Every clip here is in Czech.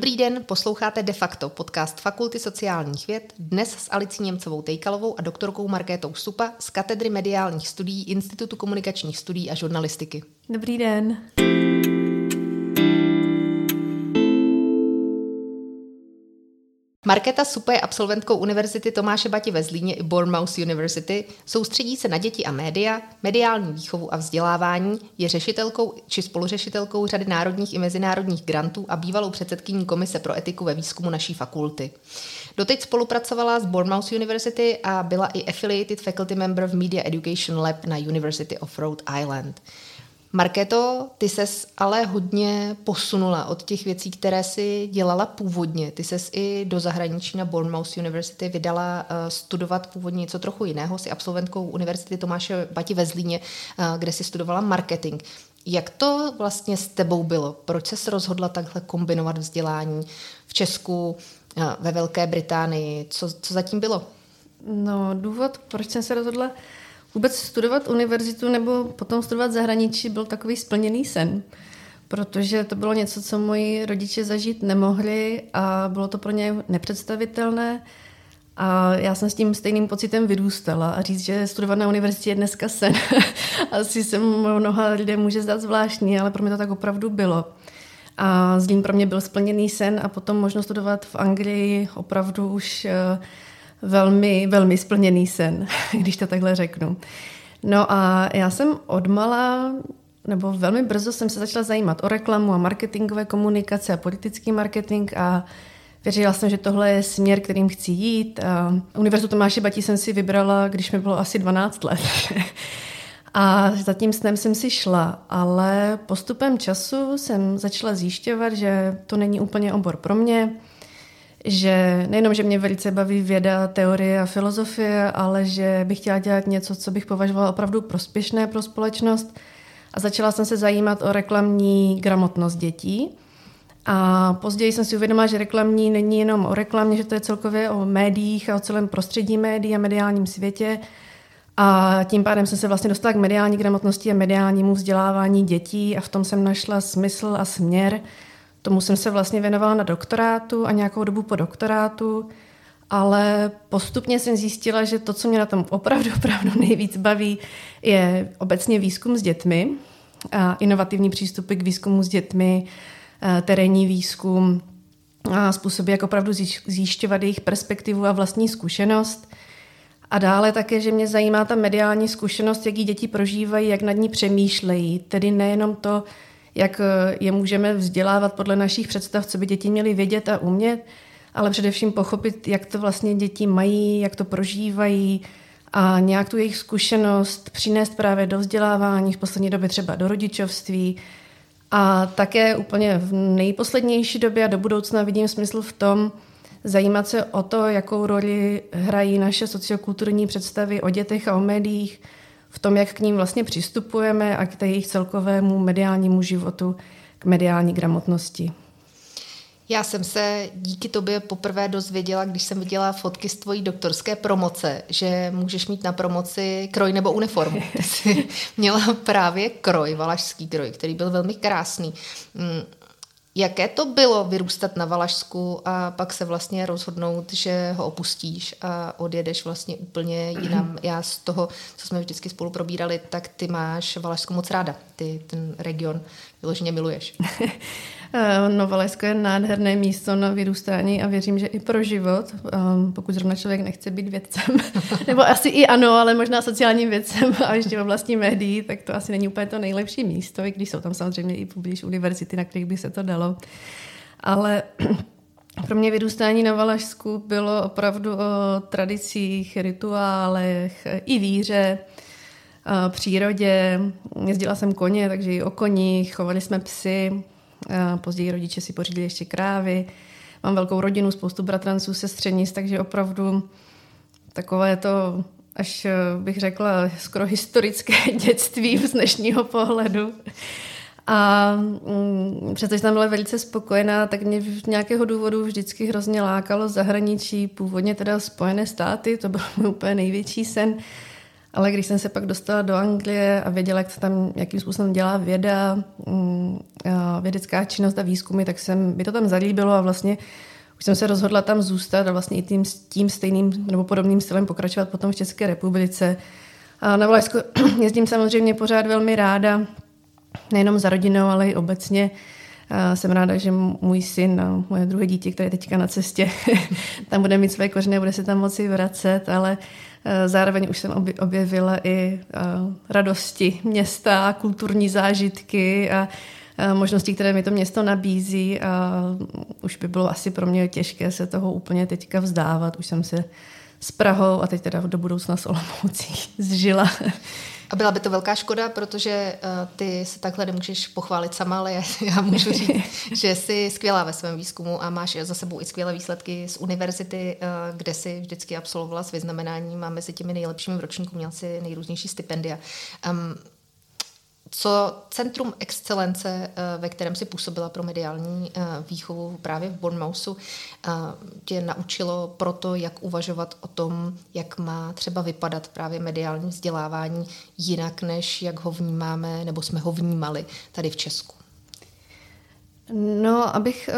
Dobrý den, posloucháte De facto podcast Fakulty sociálních věd, dnes s Alicí Němcovou Tejkalovou a doktorkou Markétou Supa z Katedry mediálních studií Institutu komunikačních studií a žurnalistiky. Dobrý den. Markéta Supa je absolventkou Univerzity Tomáše Bati ve Zlíně i Bournemouth University, soustředí se na děti a média, mediální výchovu a vzdělávání, je řešitelkou či spoluřešitelkou řady národních i mezinárodních grantů a bývalou předsedkyní Komise pro etiku ve výzkumu naší fakulty. Doteď spolupracovala s Bournemouth University a byla i affiliated faculty member v Media Education Lab na University of Rhode Island. Markéto, ty ses ale hodně posunula od těch věcí, které si dělala původně. Ty ses i do zahraničí na Bournemouth University vydala uh, studovat původně něco trochu jiného. Jsi absolventkou Univerzity Tomáše Bati ve Zlíně, uh, kde si studovala marketing. Jak to vlastně s tebou bylo? Proč se rozhodla takhle kombinovat vzdělání v Česku, uh, ve Velké Británii? Co, co zatím bylo? No, důvod, proč jsem se rozhodla Vůbec studovat univerzitu nebo potom studovat zahraničí byl takový splněný sen, protože to bylo něco, co moji rodiče zažít nemohli a bylo to pro ně nepředstavitelné. A já jsem s tím stejným pocitem vyrůstala a říct, že studovat na univerzitě je dneska sen. Asi se mnoha lidé může zdát zvláštní, ale pro mě to tak opravdu bylo. A Zlín pro mě byl splněný sen a potom možnost studovat v Anglii opravdu už uh, velmi, velmi splněný sen, když to takhle řeknu. No a já jsem odmala, nebo velmi brzo jsem se začala zajímat o reklamu a marketingové komunikace a politický marketing a věřila jsem, že tohle je směr, kterým chci jít. A Univerzitu Tomáše Batí jsem si vybrala, když mi bylo asi 12 let. A za tím snem jsem si šla, ale postupem času jsem začala zjišťovat, že to není úplně obor pro mě, že nejenom, že mě velice baví věda, teorie a filozofie, ale že bych chtěla dělat něco, co bych považovala opravdu prospěšné pro společnost. A začala jsem se zajímat o reklamní gramotnost dětí. A později jsem si uvědomila, že reklamní není jenom o reklamě, že to je celkově o médiích a o celém prostředí médií a mediálním světě. A tím pádem jsem se vlastně dostala k mediální gramotnosti a mediálnímu vzdělávání dětí a v tom jsem našla smysl a směr, Tomu jsem se vlastně věnovala na doktorátu a nějakou dobu po doktorátu, ale postupně jsem zjistila, že to, co mě na tom opravdu, opravdu nejvíc baví, je obecně výzkum s dětmi, a inovativní přístupy k výzkumu s dětmi, terénní výzkum a způsoby, jak opravdu zjišťovat jejich perspektivu a vlastní zkušenost. A dále také, že mě zajímá ta mediální zkušenost, jak ji děti prožívají, jak nad ní přemýšlejí. Tedy nejenom to, jak eh, je můžeme vzdělávat podle našich představ, co by děti měly vědět a umět, ale především pochopit, jak to vlastně děti mají, jak to prožívají a nějak tu jejich zkušenost přinést právě do vzdělávání, v poslední době třeba do rodičovství. A také úplně v nejposlednější době a do budoucna vidím smysl v tom, zajímat se o to, jakou roli hrají naše sociokulturní představy o dětech a o médiích, v tom, jak k ním vlastně přistupujeme a k jejich celkovému mediálnímu životu, k mediální gramotnosti. Já jsem se díky tobě poprvé dozvěděla, když jsem viděla fotky z tvojí doktorské promoce, že můžeš mít na promoci kroj nebo uniformu. Ty jsi měla právě kroj, valašský kroj, který byl velmi krásný. Jaké to bylo vyrůstat na Valašsku a pak se vlastně rozhodnout, že ho opustíš a odjedeš vlastně úplně jinam? Já z toho, co jsme vždycky spolu probírali, tak ty máš Valašsku moc ráda. Ty ten region vyloženě miluješ. Eh, no, Valašsko je nádherné místo na vyrůstání a věřím, že i pro život, ehm, pokud zrovna člověk nechce být vědcem, nebo asi i ano, ale možná sociálním vědcem a ještě v oblasti médií, tak to asi není úplně to nejlepší místo, i když jsou tam samozřejmě i poblíž univerzity, na kterých by se to dalo. Ale pro mě vyrůstání na Valašsku bylo opravdu o tradicích, rituálech, i víře, přírodě. Jezdila jsem koně, takže i o koních, chovali jsme psy, Později rodiče si pořídili ještě krávy. Mám velkou rodinu, spoustu bratranců, sestřenic, takže opravdu takové to, až eh, bych řekla, skoro historické dětství z dnešního pohledu. A mm, přestože jsem byla velice spokojená, tak mě z nějakého důvodu vždycky hrozně lákalo zahraničí, původně teda Spojené státy, to byl můj úplně největší sen. Ale když jsem se pak dostala do Anglie a věděla, jak se tam, jakým způsobem dělá věda, mm, vědecká činnost a výzkumy, tak jsem, by to tam zalíbilo a vlastně už jsem se rozhodla tam zůstat a vlastně i tím, tím stejným nebo podobným stylem pokračovat potom v České republice. A na Valašsku jezdím samozřejmě pořád velmi ráda, nejenom za rodinou, ale i obecně. A jsem ráda, že můj syn a moje druhé dítě, které je teďka na cestě, tam bude mít své kořeny, bude se tam moci vracet, ale zároveň už jsem objevila i e, radosti města, kulturní zážitky a možností, které mi to město nabízí a už by bylo asi pro mě těžké se toho úplně teďka vzdávat. Už jsem se s Prahou a teď teda do budoucna s Olomoucí zžila. A byla by to velká škoda, protože uh, ty se takhle nemůžeš pochválit sama, ale já, já můžu říct, že jsi skvělá ve svém výzkumu a máš za sebou i skvělé výsledky z univerzity, uh, kde jsi vždycky absolvovala s vyznamenáním a mezi těmi nejlepšími v ročníku měl si nejrůznější stipendia. Um, co Centrum excelence, eh, ve kterém si působila pro mediální eh, výchovu právě v Bournemouthu, eh, tě naučilo pro to, jak uvažovat o tom, jak má třeba vypadat právě mediální vzdělávání jinak, než jak ho vnímáme, nebo jsme ho vnímali tady v Česku? No, abych,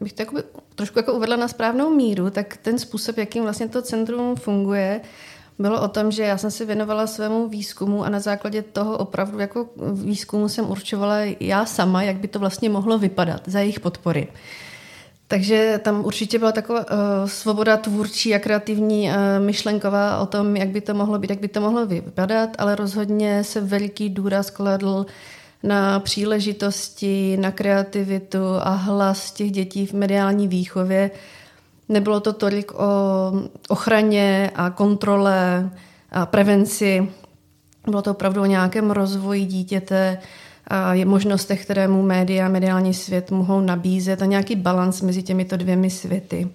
abych to jakoby, trošku jako uvedla na správnou míru, tak ten způsob, jakým vlastně to centrum funguje, bylo o tom, že já jsem si věnovala svému výzkumu a na základě toho opravdu jako výzkumu jsem určovala já sama, jak by to vlastně mohlo vypadat za jejich podpory. Takže tam určitě byla taková uh, svoboda tvůrčí a kreativní, uh, myšlenková o tom, jak by to mohlo být, jak by to mohlo vypadat, ale rozhodně se veliký důraz kladl na příležitosti, na kreativitu a hlas těch dětí v mediální výchově, Nebylo to tolik o ochraně a kontrole a prevenci. Bylo to opravdu o nějakém rozvoji dítěte a je možnostech, které mu média, mediální svět mohou nabízet a nějaký balans mezi těmito dvěmi světy.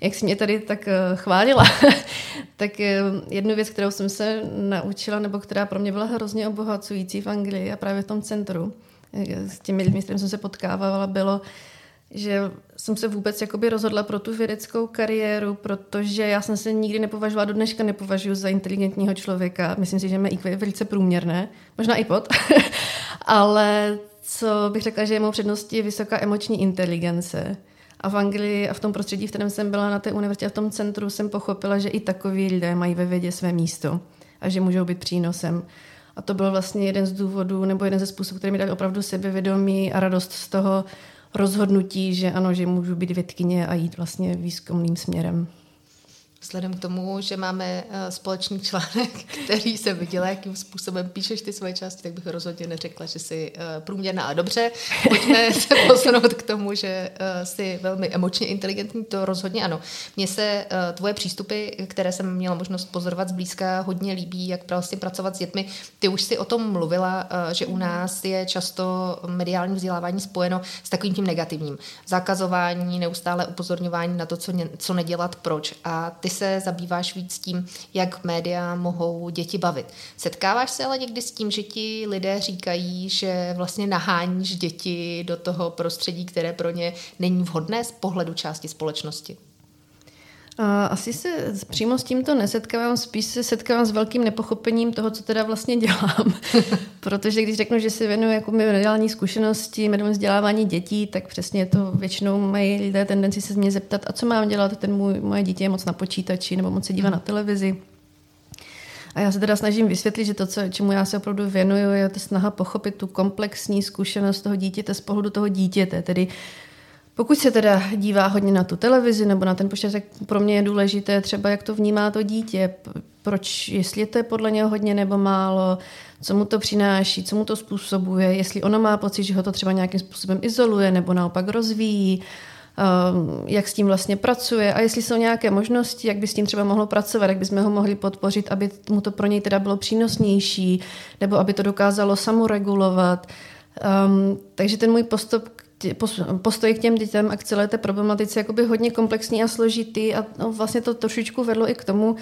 Jak jsi mě tady tak eh, chválila, tak eh, jednu věc, kterou jsem se naučila, nebo která pro mě byla hrozně obohacující v Anglii a právě v tom centru, eh, s těmi lidmi, s kterými jsem se potkávala, bylo, že jsem se vůbec jakoby rozhodla pro tu vědeckou kariéru, protože já jsem se nikdy nepovažovala, do dneška nepovažuji za inteligentního člověka. Myslím si, že mé IQ je velice průměrné, možná i pod, ale co bych řekla, že je mou předností je vysoká emoční inteligence. A v Anglii a v tom prostředí, v kterém jsem byla na té univerzitě a v tom centru, jsem pochopila, že i takoví lidé mají ve vědě své místo a že můžou být přínosem. A to byl vlastně jeden z důvodů, nebo jeden ze způsobů, který mi dal opravdu sebevědomí a radost z toho, rozhodnutí, že ano, že můžu být vědkyně a jít vlastně výzkumným směrem. Vzhledem k tomu, že máme eh, společný článek, který se viděla, jakým způsobem píšeš ty svoje části, tak bych rozhodně neřekla, že jsi eh, průměrná a dobře. Pojďme se posunout k tomu, že eh, jsi velmi emočně inteligentní, to rozhodně ano. Mně se tvoje přístupy, které jsem měla možnost pozorovat zblízka, hodně líbí, jak vlastně pracovat s dětmi. Ty už si o tom mluvila, že u nás je často mediální vzdělávání spojeno s takovým tím negativním. Zakazování, neustále upozorňování na to, co, ne, co nedělat, proč. A ty se zabýváš víc tím, jak média mohou děti bavit. Setkáváš se ale někdy s tím, že ti lidé říkají, že vlastně naháníš děti do toho prostředí, které pro ně není vhodné z pohledu části společnosti? Asi se přímo s tímto nesetkávám, spíš se setkávám s velkým nepochopením toho, co teda vlastně dělám. Protože když řeknu, že se věnuju jako mediální zkušenosti, mediální vzdělávání dětí, tak přesně to většinou mají lidé tendenci se mě zeptat, a co mám dělat, ten můj, moje dítě je moc na počítači nebo moc se dívá na televizi. A já se teda snažím vysvětlit, že to, co, čemu já se opravdu věnuju, je ta snaha pochopit tu komplexní zkušenost toho dítěte z pohledu toho dítěte, tedy pokud se teda dívá hodně na tu televizi nebo na ten počítač, tak pro mě je důležité třeba, jak to vnímá to dítě, proč, jestli to je podle něho hodně nebo málo, co mu to přináší, co mu to způsobuje, jestli ono má pocit, že ho to třeba nějakým způsobem izoluje nebo naopak rozvíjí, um, jak s tím vlastně pracuje a jestli jsou nějaké možnosti, jak by s tím třeba mohlo pracovat, jak bychom ho mohli podpořit, aby mu to pro něj teda bylo přínosnější, nebo aby to dokázalo samoregulovat. Um, takže ten můj postup postoj k těm dětem a k celé té problematice jakoby hodně komplexní a složitý a no, vlastně to trošičku vedlo i k tomu,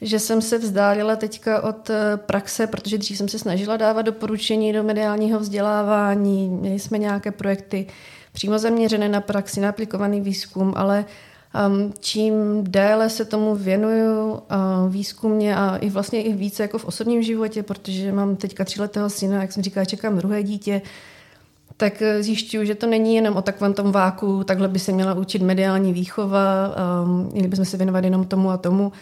že jsem se vzdálila teďka od eh, praxe, protože dřív jsem se snažila dávat doporučení do mediálního vzdělávání, měli jsme nějaké projekty přímo zaměřené na praxi, na aplikovaný výzkum, ale Um, čím déle se tomu věnuju uh, výzkumně a i vlastně i více jako v osobním životě, protože mám teďka tříletého syna, jak jsem říkala, čekám druhé dítě, tak eh, zjišťuju, že to není jenom o takovém tom váku, takhle by se měla učit mediální výchova, um, měli bychom se věnovat jenom tomu a tomu,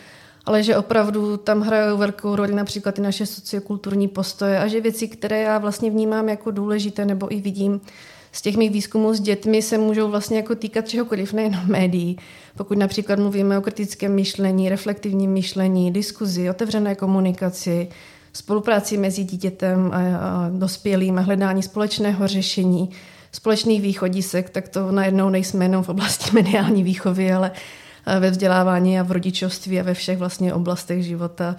ale že opravdu tam hrajou velkou roli například i naše sociokulturní postoje a že věci, které já vlastně vnímám jako důležité nebo i vidím z těch mých výzkumů s dětmi, se můžou vlastně jako týkat čehokoliv, nejenom médií. Pokud například mluvíme o kritickém myšlení, reflektivním myšlení, diskuzi, otevřené komunikaci, spolupráci mezi dítětem a dospělým a hledání společného řešení, společných východisek, tak to najednou nejsme jenom v oblasti mediální výchovy, ale ve vzdělávání a v rodičovství a ve všech vlastně oblastech života.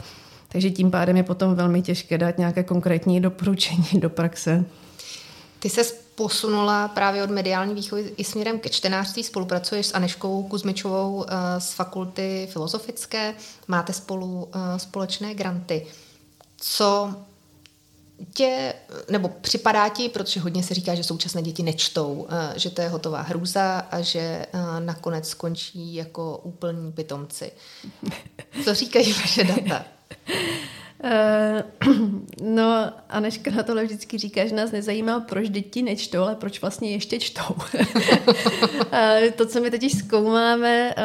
Takže tím pádem je potom velmi těžké dát nějaké konkrétní doporučení do praxe. Ty se posunula právě od mediální výchovy i směrem ke čtenářství. Spolupracuješ s Aneškou Kuzmičovou eh, z fakulty filozofické. Máte spolu eh, společné granty. Co tě, nebo připadá ti, protože hodně se říká, že současné děti nečtou, eh, že to je hotová hrůza a že eh, nakonec skončí jako úplní pitomci. Co říkají vaše data? Eh, no, Aneška na tohle vždycky říká, že nás nezajímá, proč děti nečtou, ale proč vlastně ještě čtou. to, co my teď zkoumáme,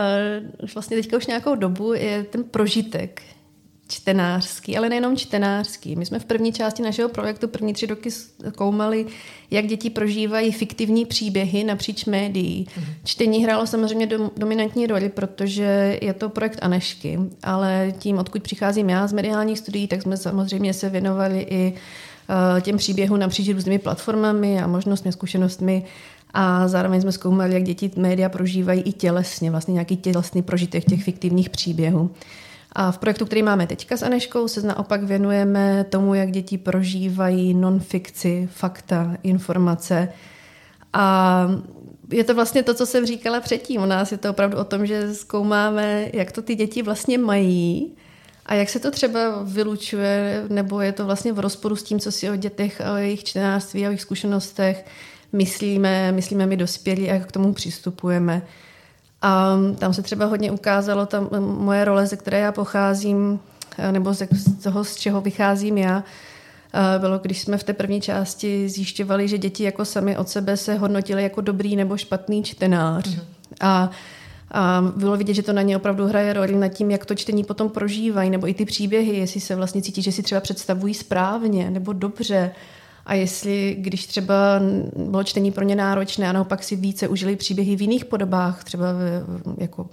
vlastně teďka už nějakou dobu, je ten prožitek čtenářský, ale nejenom čtenářský. My jsme v první části našeho projektu první tři roky zkoumali, jak děti prožívají fiktivní příběhy napříč médií. Mm. Čtení hrálo samozřejmě dom, dominantní roli, protože je to projekt Anešky, ale tím, odkud přicházím já z mediálních studií, tak jsme samozřejmě se věnovali i uh, těm příběhům napříč různými platformami a možnostmi, zkušenostmi a zároveň jsme zkoumali, jak děti média prožívají i tělesně, vlastně nějaký tělesný prožitek těch fiktivních příběhů. A v projektu, který máme teďka s Aneškou, se naopak věnujeme tomu, jak děti prožívají non-fikci, fakta, informace. A je to vlastně to, co jsem říkala předtím. U nás je to opravdu o tom, že zkoumáme, jak to ty děti vlastně mají a jak se to třeba vylučuje, nebo je to vlastně v rozporu s tím, co si o dětech, o jejich čtenářství, o jejich zkušenostech myslíme, myslíme my dospělí a jak k tomu přistupujeme. A tam se třeba hodně ukázalo tam moje role, ze které já pocházím, eh, nebo z toho, z čeho vycházím já, eh, bylo, když jsme v té první části zjišťovali, že děti jako sami od sebe se hodnotili jako dobrý nebo špatný čtenář. Mm-hmm. A a bylo vidět, že to na ně opravdu hraje roli nad tím, jak to čtení potom prožívají, nebo i ty příběhy, jestli se vlastně cítí, že si třeba představují správně nebo dobře. A jestli, když třeba bylo čtení pro ně náročné a naopak si více užili příběhy v jiných podobách, třeba v, jako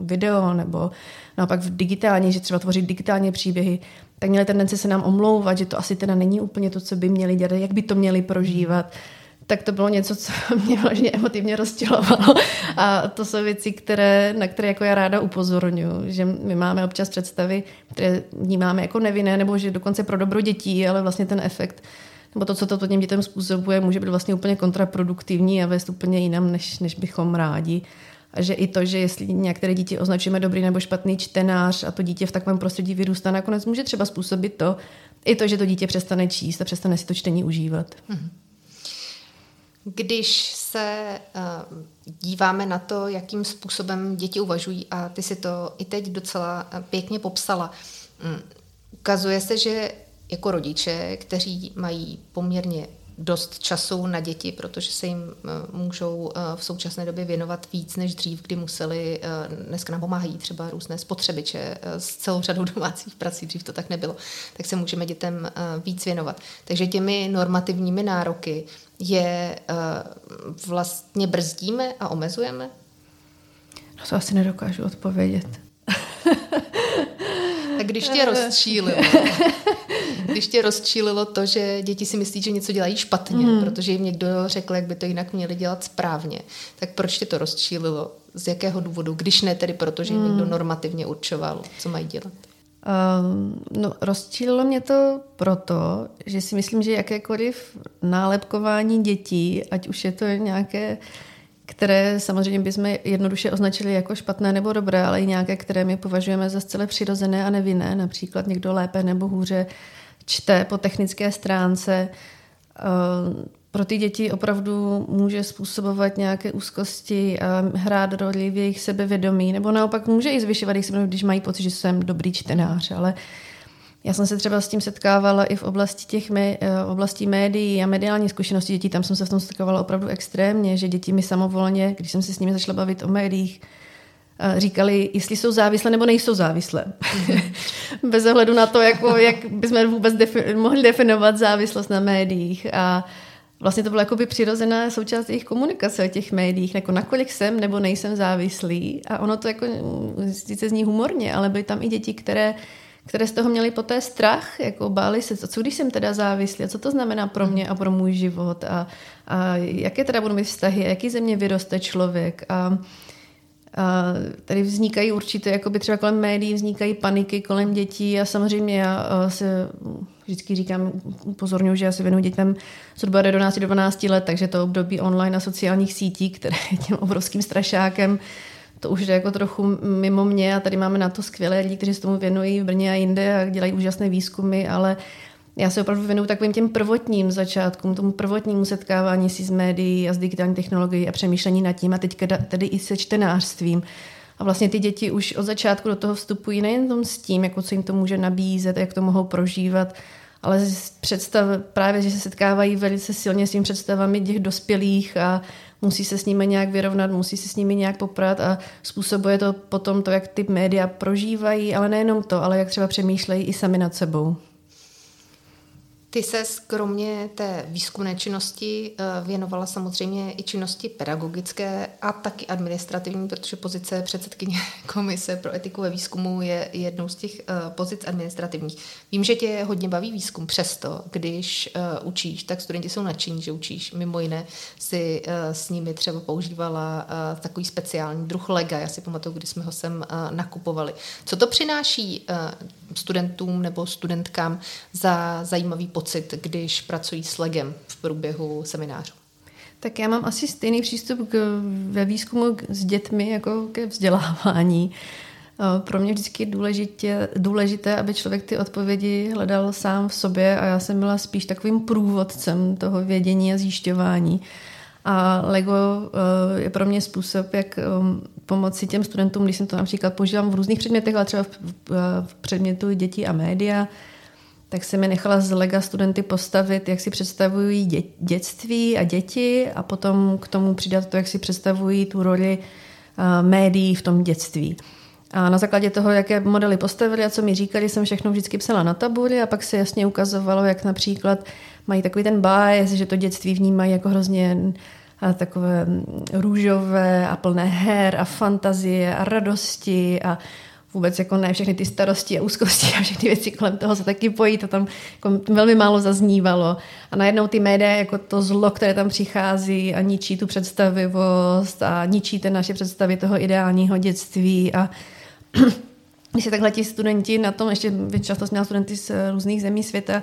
video nebo naopak v digitální, že třeba tvořit digitálně příběhy, tak měli tendence se nám omlouvat, že to asi teda není úplně to, co by měli dělat, jak by to měli prožívat tak to bylo něco, co mě vlastně emotivně rozčilovalo. A to jsou věci, které, na které jako já ráda upozorňuji, že my máme občas představy, které vnímáme jako nevinné, nebo že dokonce pro dobro dětí, ale vlastně ten efekt nebo to, co to těm dětem způsobuje, může být vlastně úplně kontraproduktivní a vést úplně jinam, než, než bychom rádi. A že i to, že jestli některé dítě označujeme dobrý nebo špatný čtenář a to dítě v takovém prostředí vyrůstá, nakonec může třeba způsobit to, i to, že to dítě přestane číst a přestane si to čtení užívat. Mhm. Když se uh, díváme na to, jakým způsobem děti uvažují, a ty si to i teď docela pěkně popsala, um, ukazuje se, že jako rodiče, kteří mají poměrně dost času na děti, protože se jim eh, můžou eh, v současné době věnovat víc než dřív, kdy museli, eh, dneska nám pomáhají třeba různé spotřebiče s celou řadou domácích prací, dřív to tak nebylo, tak se můžeme dětem víc věnovat. Takže těmi normativními nároky je vlastně brzdíme a omezujeme? No to asi nedokážu odpovědět. tak když tě rozčílilo, když tě rozčílilo to, že děti si myslí, že něco dělají špatně, mm. protože jim někdo řekl, jak by to jinak měli dělat správně, tak proč tě to rozčílilo? Z jakého důvodu? Když ne tedy proto, že jim mm. někdo normativně určoval, co mají dělat. Um, no, rozčílilo mě to proto, že si myslím, že jakékoliv nálepkování dětí, ať už je to nějaké které samozřejmě bychom jednoduše označili jako špatné nebo dobré, ale i nějaké, které my považujeme za zcela přirozené a nevinné, například někdo lépe nebo hůře čte po technické stránce, eh, pro ty děti opravdu může způsobovat nějaké úzkosti a hrát roli v jejich sebevědomí, nebo naopak může i zvyšovat jejich sebevědomí, když mají pocit, že jsem dobrý čtenář, ale já jsem se třeba s tím setkávala i v oblasti těch mé, eh, oblasti médií a mediální zkušenosti dětí. Tam jsem se v tom setkávala opravdu extrémně, že děti mi samovolně, když jsem se s nimi začala bavit o médiích, eh, říkali, jestli jsou závislé nebo nejsou závislé. Bez ohledu na to, jako, jak bychom vůbec defi- mohli definovat závislost na médiích. A vlastně to bylo jakoby přirozená součást jejich komunikace o těch médiích, jako nakolik jsem nebo nejsem závislý. A ono to jako, sice zní humorně, ale byly tam i děti, které které z toho měly poté strach, jako báli se, co když jsem teda závislý a co to znamená pro mě a pro můj život? A, a jaké teda budou mít vztahy, jaký ze mě vyroste člověk? A, a tady vznikají určitě, jako by třeba kolem médií vznikají paniky kolem dětí a samozřejmě já se vždycky říkám, upozorňuji, že já se věnuju dětem zhruba 11 do 12 let, takže to období online a sociálních sítí, které je tím obrovským strašákem, to už je jako trochu mimo mě a tady máme na to skvělé lidi, kteří se tomu věnují v Brně a jinde a dělají úžasné výzkumy, ale já se opravdu věnuju takovým těm prvotním začátkům, tomu prvotnímu setkávání si s médií a s digitální technologií a přemýšlení nad tím a teď tedy i se čtenářstvím. A vlastně ty děti už od začátku do toho vstupují nejen tom s tím, jako co jim to může nabízet, jak to mohou prožívat, ale představ, právě, že se setkávají velice silně s tím představami těch dospělých a musí se s nimi nějak vyrovnat, musí se s nimi nějak poprat a způsobuje to potom to, jak ty média prožívají, ale nejenom to, ale jak třeba přemýšlejí i sami nad sebou. Ty se kromě té výzkumné činnosti eh, věnovala samozřejmě i činnosti pedagogické a taky administrativní, protože pozice předsedkyně Komise pro etiku ve výzkumu je jednou z těch eh, pozic administrativních. Vím, že tě hodně baví výzkum, přesto, když eh, učíš, tak studenti jsou nadšení, že učíš. Mimo jiné si s nimi třeba používala takový speciální druh lega. Já si pamatuju, kdy jsme ho sem nakupovali. Co to přináší studentům nebo studentkám za zajímavý pocit, když pracují s legem v průběhu seminářů? Tak já mám asi stejný přístup k, ve výzkumu k, s dětmi jako ke vzdělávání. Pro mě vždycky je důležitě, důležité, aby člověk ty odpovědi hledal sám v sobě a já jsem byla spíš takovým průvodcem toho vědění a zjišťování. A Lego je pro mě způsob, jak pomoci těm studentům, když jsem to například používám v různých předmětech, ale třeba v, v předmětu dětí a média, tak jsem mi nechala z lega studenty postavit, jak si představují dě, dětství a děti a potom k tomu přidat to, jak si představují tu roli uh, médií v tom dětství. A na základě toho, jaké modely postavili a co mi říkali, jsem všechno vždycky psala na tabuli a pak se jasně ukazovalo, jak například mají takový ten bias, že to dětství vnímají jako hrozně a takové růžové a plné her a fantazie a radosti a vůbec jako ne všechny ty starosti a úzkosti a všechny věci kolem toho se taky pojí, to tam jako velmi málo zaznívalo. A najednou ty média jako to zlo, které tam přichází a ničí tu představivost a ničí ty naše představy toho ideálního dětství a když se takhle ti studenti na tom, ještě často měla studenty z různých zemí světa,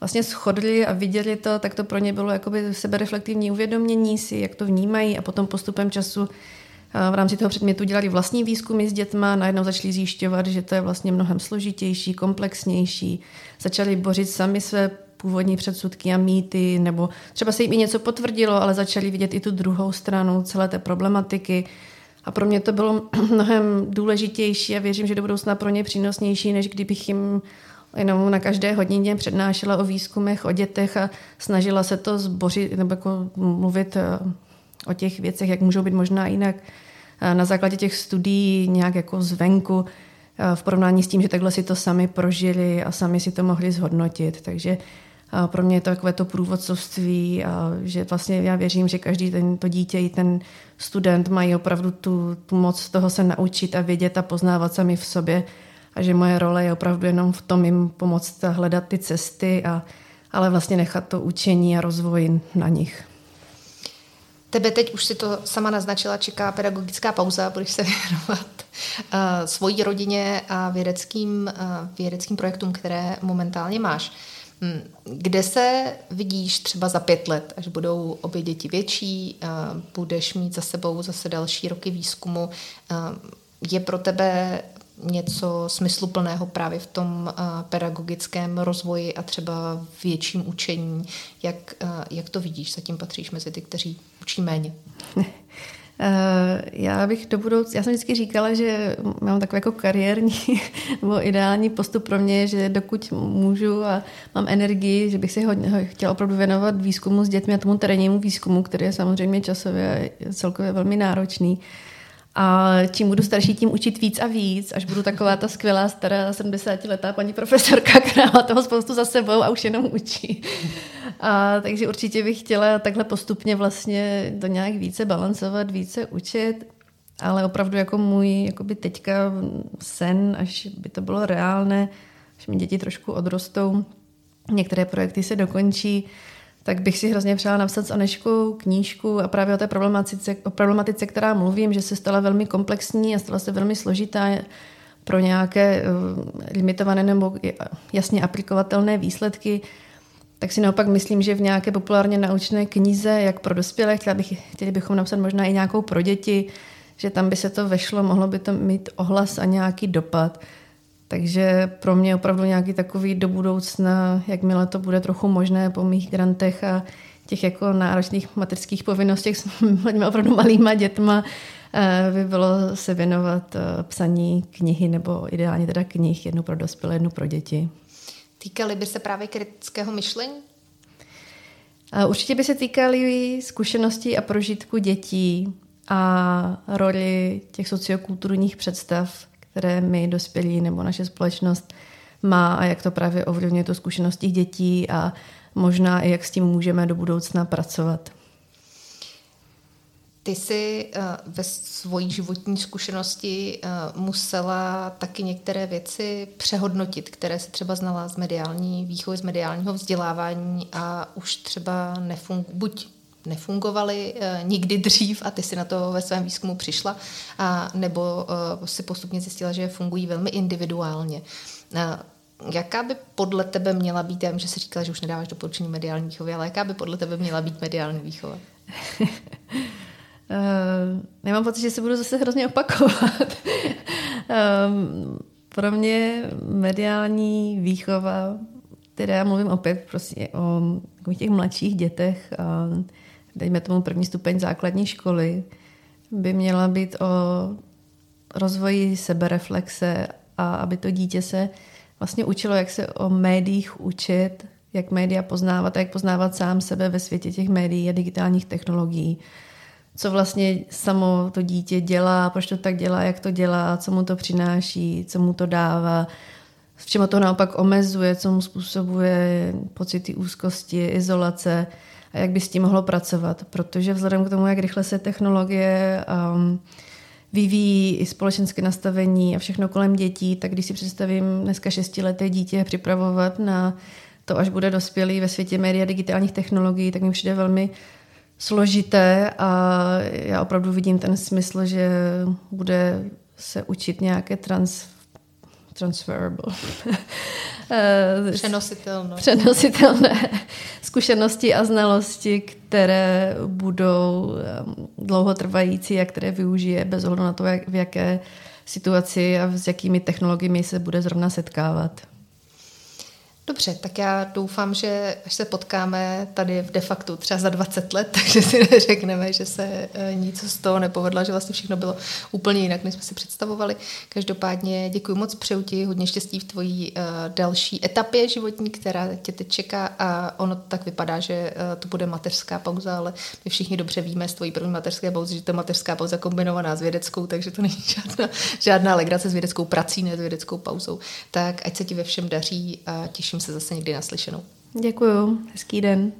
vlastně shodli a viděli to, tak to pro ně bylo jakoby sebereflektivní uvědomění si, jak to vnímají a potom postupem času v rámci toho předmětu dělali vlastní výzkumy s dětma, najednou začali zjišťovat, že to je vlastně mnohem složitější, komplexnější. Začali bořit sami své původní předsudky a mýty, nebo třeba se jim i něco potvrdilo, ale začali vidět i tu druhou stranu celé té problematiky. A pro mě to bylo mnohem důležitější a věřím, že do budoucna pro ně přínosnější, než kdybych jim jenom na každé hodině přednášela o výzkumech, o dětech a snažila se to zbořit nebo jako mluvit eh, o těch věcech, jak můžou být možná jinak eh, na základě těch studií nějak jako zvenku eh, v porovnání s tím, že takhle si to sami prožili a sami si to mohli zhodnotit. Takže pro mě je to takové to průvodcovství a že vlastně já věřím, že každý ten, to dítě i ten student mají opravdu tu, tu moc toho se naučit a vědět a poznávat sami v sobě a že moje role je opravdu jenom v tom jim pomoct hledat ty cesty, a, ale vlastně nechat to učení a rozvoj na nich. Tebe teď už si to sama naznačila, čeká pedagogická pauza, budeš se věnovat uh, svojí rodině a vědeckým, uh, vědeckým projektům, které momentálně máš. Hmm. Kde se vidíš třeba za pět let, až budou obě děti větší, uh, budeš mít za sebou zase další roky výzkumu? Uh, je pro tebe něco smysluplného právě v tom pedagogickém rozvoji a třeba větším učení. Jak, jak to vidíš? Zatím patříš mezi ty, kteří učí méně. Eh, já bych do budoucna, já jsem vždycky říkala, že mám takový jako kariérní nebo ideální postup pro mě, že dokud můžu a mám energii, že bych si hodně chtěla opravdu věnovat výzkumu s dětmi a tomu terénnímu výzkumu, který je samozřejmě časově celkově velmi náročný. A čím budu starší, tím učit víc a víc, až budu taková ta skvělá stará 70-letá paní profesorka, která má toho spoustu za sebou a už jenom učí. A, takže určitě bych chtěla takhle postupně vlastně to nějak více balancovat, více učit, ale opravdu jako můj jakoby teďka sen, až by to bylo reálné, až mi děti trošku odrostou, některé projekty se dokončí, tak bych si hrozně přála napsat s Aneškou knížku a právě o té problematice, o problematice, která mluvím, že se stala velmi komplexní a stala se velmi složitá pro nějaké uh, limitované nebo jasně aplikovatelné výsledky, tak si naopak myslím, že v nějaké populárně naučné knize, jak pro dospělé, chtěli, bych, chtěli bychom napsat možná i nějakou pro děti, že tam by se to vešlo, mohlo by to mít ohlas a nějaký dopad. Takže pro mě opravdu nějaký takový do budoucna, jakmile to bude trochu možné po mých grantech a těch jako náročných materských povinnostech s těmi opravdu malýma dětma, eh, by bylo se věnovat eh, psaní knihy nebo ideálně teda knih, jednu pro dospělé, jednu pro děti. Týkaly by se právě kritického myšlení? Určitě by se týkaly zkušeností a prožitku dětí a roli těch sociokulturních představ, které my dospělí nebo naše společnost má a jak to právě ovlivňuje to zkušenosti dětí a možná i jak s tím můžeme do budoucna pracovat. Ty jsi uh, ve svojí životní zkušenosti uh, musela taky některé věci přehodnotit, které se třeba znala z mediální výchovy, z mediálního vzdělávání a už třeba nefung- buď nefungovaly uh, nikdy dřív a ty si na to ve svém výzkumu přišla, a, nebo uh, si postupně zjistila, že fungují velmi individuálně. Uh, jaká by podle tebe měla být, já vím, že jsi říkala, že už nedáváš doporučení mediální výchovy, ale jaká by podle tebe měla být mediální výchova? Uh, nemám pocit, že se budu zase hrozně opakovat. um, pro mě mediální výchova, teda já mluvím opět prostě o těch mladších dětech, a dejme tomu první stupeň základní školy, by měla být o rozvoji sebereflexe a aby to dítě se vlastně učilo, jak se o médiích učit, jak média poznávat a jak poznávat sám sebe ve světě těch médií a digitálních technologií. Co vlastně samo to dítě dělá, proč to tak dělá, jak to dělá, co mu to přináší, co mu to dává, v čem to naopak omezuje, co mu způsobuje pocity úzkosti, izolace a jak by s tím mohlo pracovat. Protože vzhledem k tomu, jak rychle se technologie um, vyvíjí i společenské nastavení a všechno kolem dětí, tak když si představím dneska šestileté dítě připravovat na to, až bude dospělý ve světě média digitálních technologií, tak mi přijde velmi složité a já opravdu vidím ten smysl, že bude se učit nějaké trans, transferable. Eh, přenositelné. Přenositelné zkušenosti a znalosti, které budou dlouhotrvající a které využije bez ohledu na to, jak, v jaké situaci a s jakými technologiemi se bude zrovna setkávat. Dobře, tak já doufám, že až se potkáme tady v de facto třeba za 20 let, takže si neřekneme, že se e, nic z toho nepovedlo, že vlastně všechno bylo úplně jinak, než jsme si představovali. Každopádně děkuji moc, přeju ti hodně štěstí v tvojí uh, další etapě životní, která tě teď čeká a ono tak vypadá, že uh, to bude mateřská pauza, ale my všichni dobře víme z tvojí první mateřské pauzy, že to je mateřská pauza kombinovaná s vědeckou, takže to není žádná, žádná legrace s vědeckou prací, ne s vědeckou pauzou. Tak ať se ti ve všem daří a těším těším se zase někdy naslyšenou. Děkuju, hezký den.